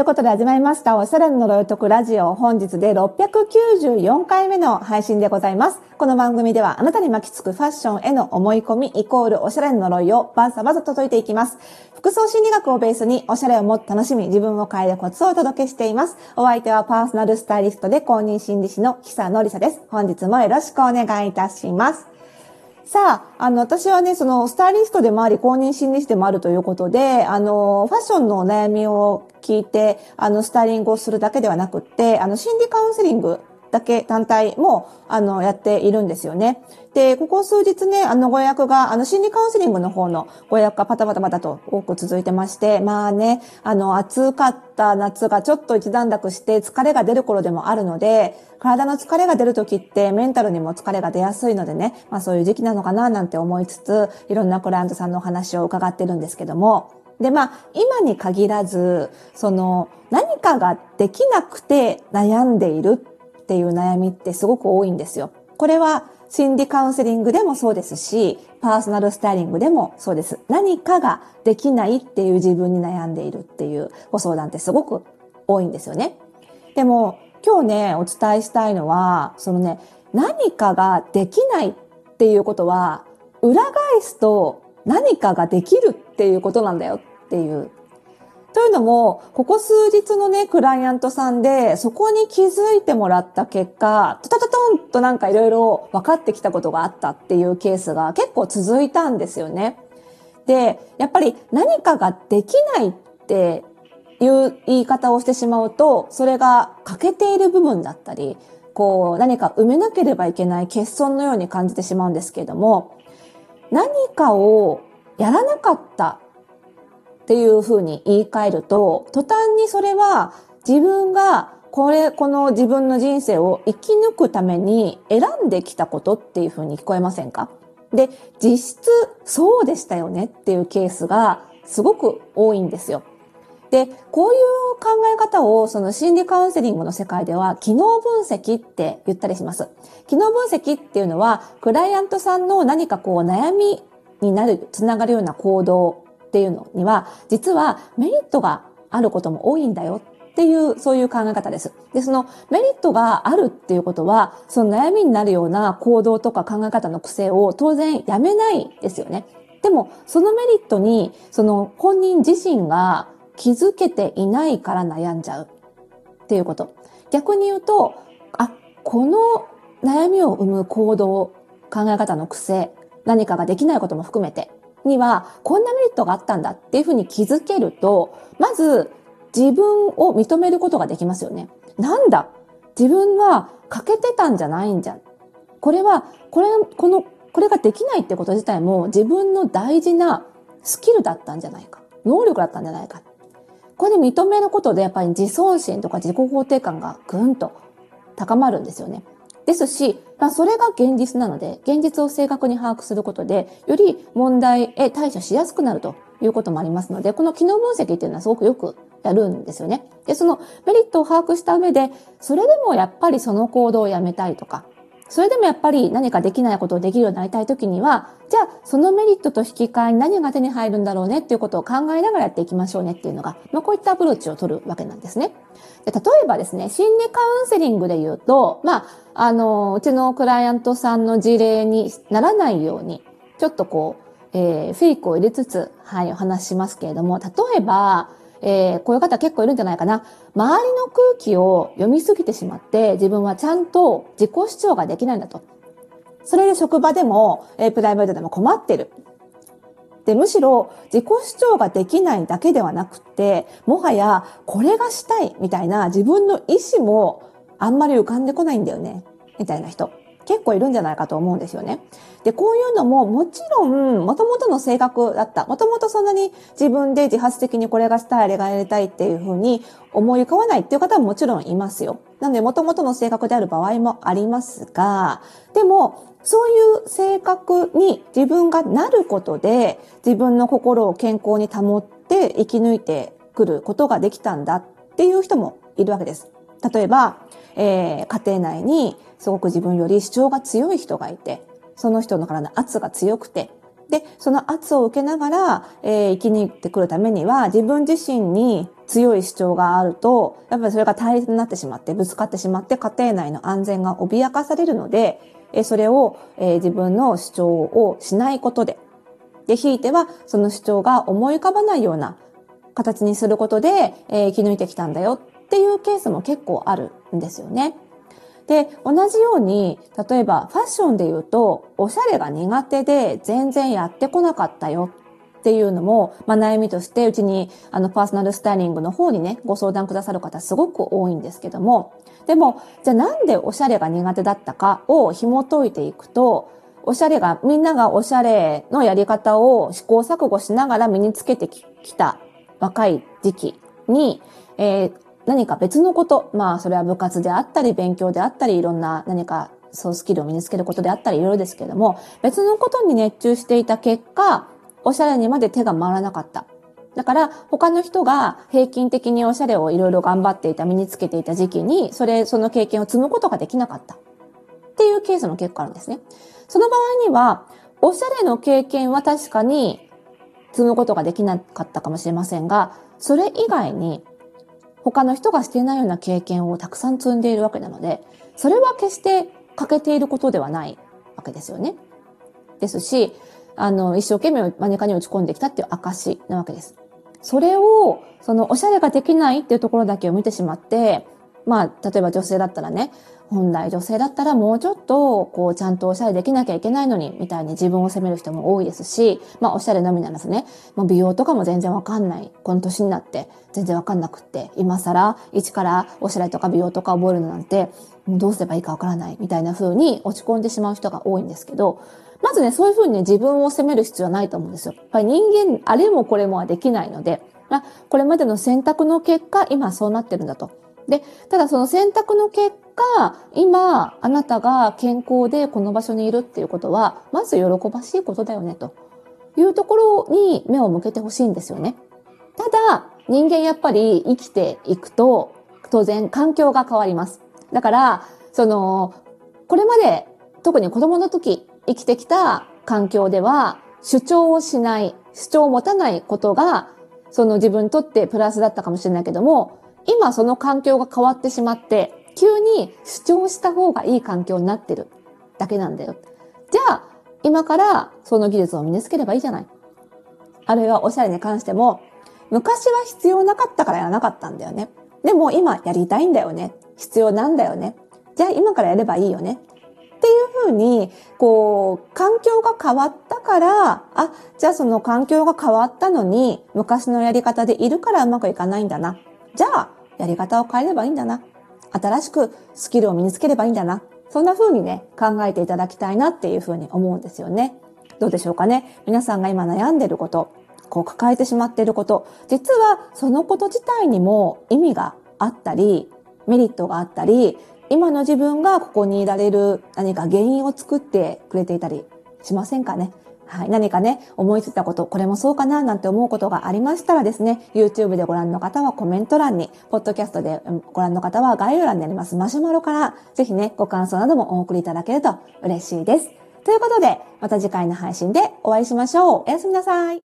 ということで始まりました、おしゃれの呪いとくラジオ。本日で694回目の配信でございます。この番組ではあなたに巻きつくファッションへの思い込みイコールおしゃれの呪いをバサバサと解いていきます。服装心理学をベースにおしゃれをもっと楽しみ、自分を変えるコツをお届けしています。お相手はパーソナルスタイリストで公認心理師の久野里沙です。本日もよろしくお願いいたします。さあ、あの、私はね、その、スタイリストでもあり、公認心理師でもあるということで、あの、ファッションのお悩みを聞いて、あの、スタイリングをするだけではなくって、あの、心理カウンセリングだけ団体も、あの、やっているんですよね。で、ここ数日ね、あの、ご予約が、あの、心理カウンセリングの方のご予約がパタパタパタと多く続いてまして、まあね、あの、暑かった夏がちょっと一段落して疲れが出る頃でもあるので、体の疲れが出る時ってメンタルにも疲れが出やすいのでね、まあそういう時期なのかななんて思いつつ、いろんなクライアントさんのお話を伺ってるんですけども、で、まあ、今に限らず、その、何かができなくて悩んでいるっていう悩みってすごく多いんですよ。これは心理カウンセリングでもそうですし、パーソナルスタイリングでもそうです。何かができないっていう自分に悩んでいるっていうご相談ってすごく多いんですよね。でも今日ね、お伝えしたいのは、そのね、何かができないっていうことは、裏返すと何かができるっていうことなんだよっていうというのも、ここ数日のね、クライアントさんで、そこに気づいてもらった結果、トタトトンとなんかいろいろ分かってきたことがあったっていうケースが結構続いたんですよね。で、やっぱり何かができないっていう言い方をしてしまうと、それが欠けている部分だったり、こう何か埋めなければいけない欠損のように感じてしまうんですけれども、何かをやらなかったっていうふうに言い換えると、途端にそれは自分がこれ、この自分の人生を生き抜くために選んできたことっていうふうに聞こえませんか？で、実質そうでしたよねっていうケースがすごく多いんですよ。で、こういう考え方をその心理カウンセリングの世界では機能分析って言ったりします。機能分析っていうのはクライアントさんの何かこう悩みになる、つながるような行動っていうのには、実はメリットがあることも多いんだよっていう、そういう考え方です。で、そのメリットがあるっていうことは、その悩みになるような行動とか考え方の癖を当然やめないですよね。でも、そのメリットに、その本人自身が気づけていないから悩んじゃうっていうこと。逆に言うと、あ、この悩みを生む行動、考え方の癖、何かができないことも含めて、にはこんなメリットがあったんだっていうふうに気づけると、まず自分を認めることができますよね。なんだ？自分は欠けてたんじゃないんじゃん。これは、これ、この、これができないってこと自体も自分の大事なスキルだったんじゃないか。能力だったんじゃないか。これで認めることでやっぱり自尊心とか自己肯定感がぐんと高まるんですよね。ですし、まあ、それが現実なので、現実を正確に把握することで、より問題へ対処しやすくなるということもありますので、この機能分析っていうのはすごくよくやるんですよね。で、そのメリットを把握した上で、それでもやっぱりその行動をやめたいとか、それでもやっぱり何かできないことをできるようになりたいときには、じゃあそのメリットと引き換えに何が手に入るんだろうねっていうことを考えながらやっていきましょうねっていうのが、まあ、こういったアプローチを取るわけなんですね。で例えばですね、心理カウンセリングで言うと、まあ、あの、うちのクライアントさんの事例にならないように、ちょっとこう、えー、フェイクを入れつつ、はい、お話しますけれども、例えば、えー、こういう方結構いるんじゃないかな。周りの空気を読みすぎてしまって、自分はちゃんと自己主張ができないんだと。それで職場でも、えー、プライベートでも困ってる。で、むしろ自己主張ができないだけではなくて、もはやこれがしたいみたいな自分の意思もあんまり浮かんでこないんだよね。みたいな人。結構いるんじゃないかと思うんですよね。で、こういうのももちろん元々の性格だった。もともとそんなに自分で自発的にこれがしたい、あれがやりたいっていうふうに思い浮かばないっていう方ももちろんいますよ。なので元々の性格である場合もありますが、でもそういう性格に自分がなることで自分の心を健康に保って生き抜いてくることができたんだっていう人もいるわけです。例えば、えー、家庭内にすごく自分より主張が強い人がいて、その人の体の圧が強くて、で、その圧を受けながら、えー、生きに行ってくるためには、自分自身に強い主張があると、やっぱりそれが対立になってしまって、ぶつかってしまって、家庭内の安全が脅かされるので、えそれをえ自分の主張をしないことで、で、ひいてはその主張が思い浮かばないような形にすることで、え生き抜いてきたんだよっていうケースも結構あるんですよね。で、同じように、例えばファッションで言うと、おしゃれが苦手で全然やってこなかったよっていうのも、まあ、悩みとして、うちに、あの、パーソナルスタイリングの方にね、ご相談くださる方すごく多いんですけども、でも、じゃあなんでおしゃれが苦手だったかを紐解いていくと、おしゃれが、みんながおしゃれのやり方を試行錯誤しながら身につけてきた若い時期に、えー、何か別のこと、まあそれは部活であったり、勉強であったり、いろんな何かそうスキルを身につけることであったり、いろいろですけれども、別のことに熱中していた結果、おしゃれにまで手が回らなかった。だから他の人が平均的におしゃれをいろいろ頑張っていた、身につけていた時期に、それ、その経験を積むことができなかった。っていうケースも結構あるんですね。その場合には、おしゃれの経験は確かに積むことができなかったかもしれませんが、それ以外に他の人がしていないような経験をたくさん積んでいるわけなので、それは決して欠けていることではないわけですよね。ですし、あの、一生懸命マネカに打ち込んできたっていう証なわけです。それを、そのおしゃれができないっていうところだけを見てしまって、まあ、例えば女性だったらね、本来女性だったらもうちょっと、こう、ちゃんとおしゃれできなきゃいけないのに、みたいに自分を責める人も多いですし、まあ、おしゃれのみならずね、もう美容とかも全然わかんない。この年になって、全然わかんなくって、今更、一からおしゃれとか美容とか覚えるのなんて、もうどうすればいいかわからない、みたいな風に落ち込んでしまう人が多いんですけど、まずね、そういうふうにね、自分を責める必要はないと思うんですよ。やっぱり人間、あれもこれもはできないので、まあ、これまでの選択の結果、今そうなってるんだと。で、ただその選択の結果、今、あなたが健康でこの場所にいるっていうことは、まず喜ばしいことだよね、というところに目を向けてほしいんですよね。ただ、人間やっぱり生きていくと、当然環境が変わります。だから、その、これまで、特に子供の時、生きてきた環境では、主張をしない、主張を持たないことが、その自分にとってプラスだったかもしれないけども、今その環境が変わってしまって、急に主張した方がいい環境になってるだけなんだよ。じゃあ、今からその技術を身につければいいじゃない。あるいはおしゃれに関しても、昔は必要なかったからやらなかったんだよね。でも今やりたいんだよね。必要なんだよね。じゃあ今からやればいいよね。っていうふうに、こう、環境が変わったから、あ、じゃあその環境が変わったのに、昔のやり方でいるからうまくいかないんだな。じゃあ、やり方を変えればいいんだな。新しくスキルを身につければいいんだな。そんな風にね、考えていただきたいなっていう風に思うんですよね。どうでしょうかね。皆さんが今悩んでること、こう抱えてしまっていること、実はそのこと自体にも意味があったり、メリットがあったり、今の自分がここにいられる何か原因を作ってくれていたりしませんかね。はい。何かね、思いついたこと、これもそうかななんて思うことがありましたらですね、YouTube でご覧の方はコメント欄に、ポッドキャストでご覧の方は概要欄にありますマシュマロから、ぜひね、ご感想などもお送りいただけると嬉しいです。ということで、また次回の配信でお会いしましょう。おやすみなさい。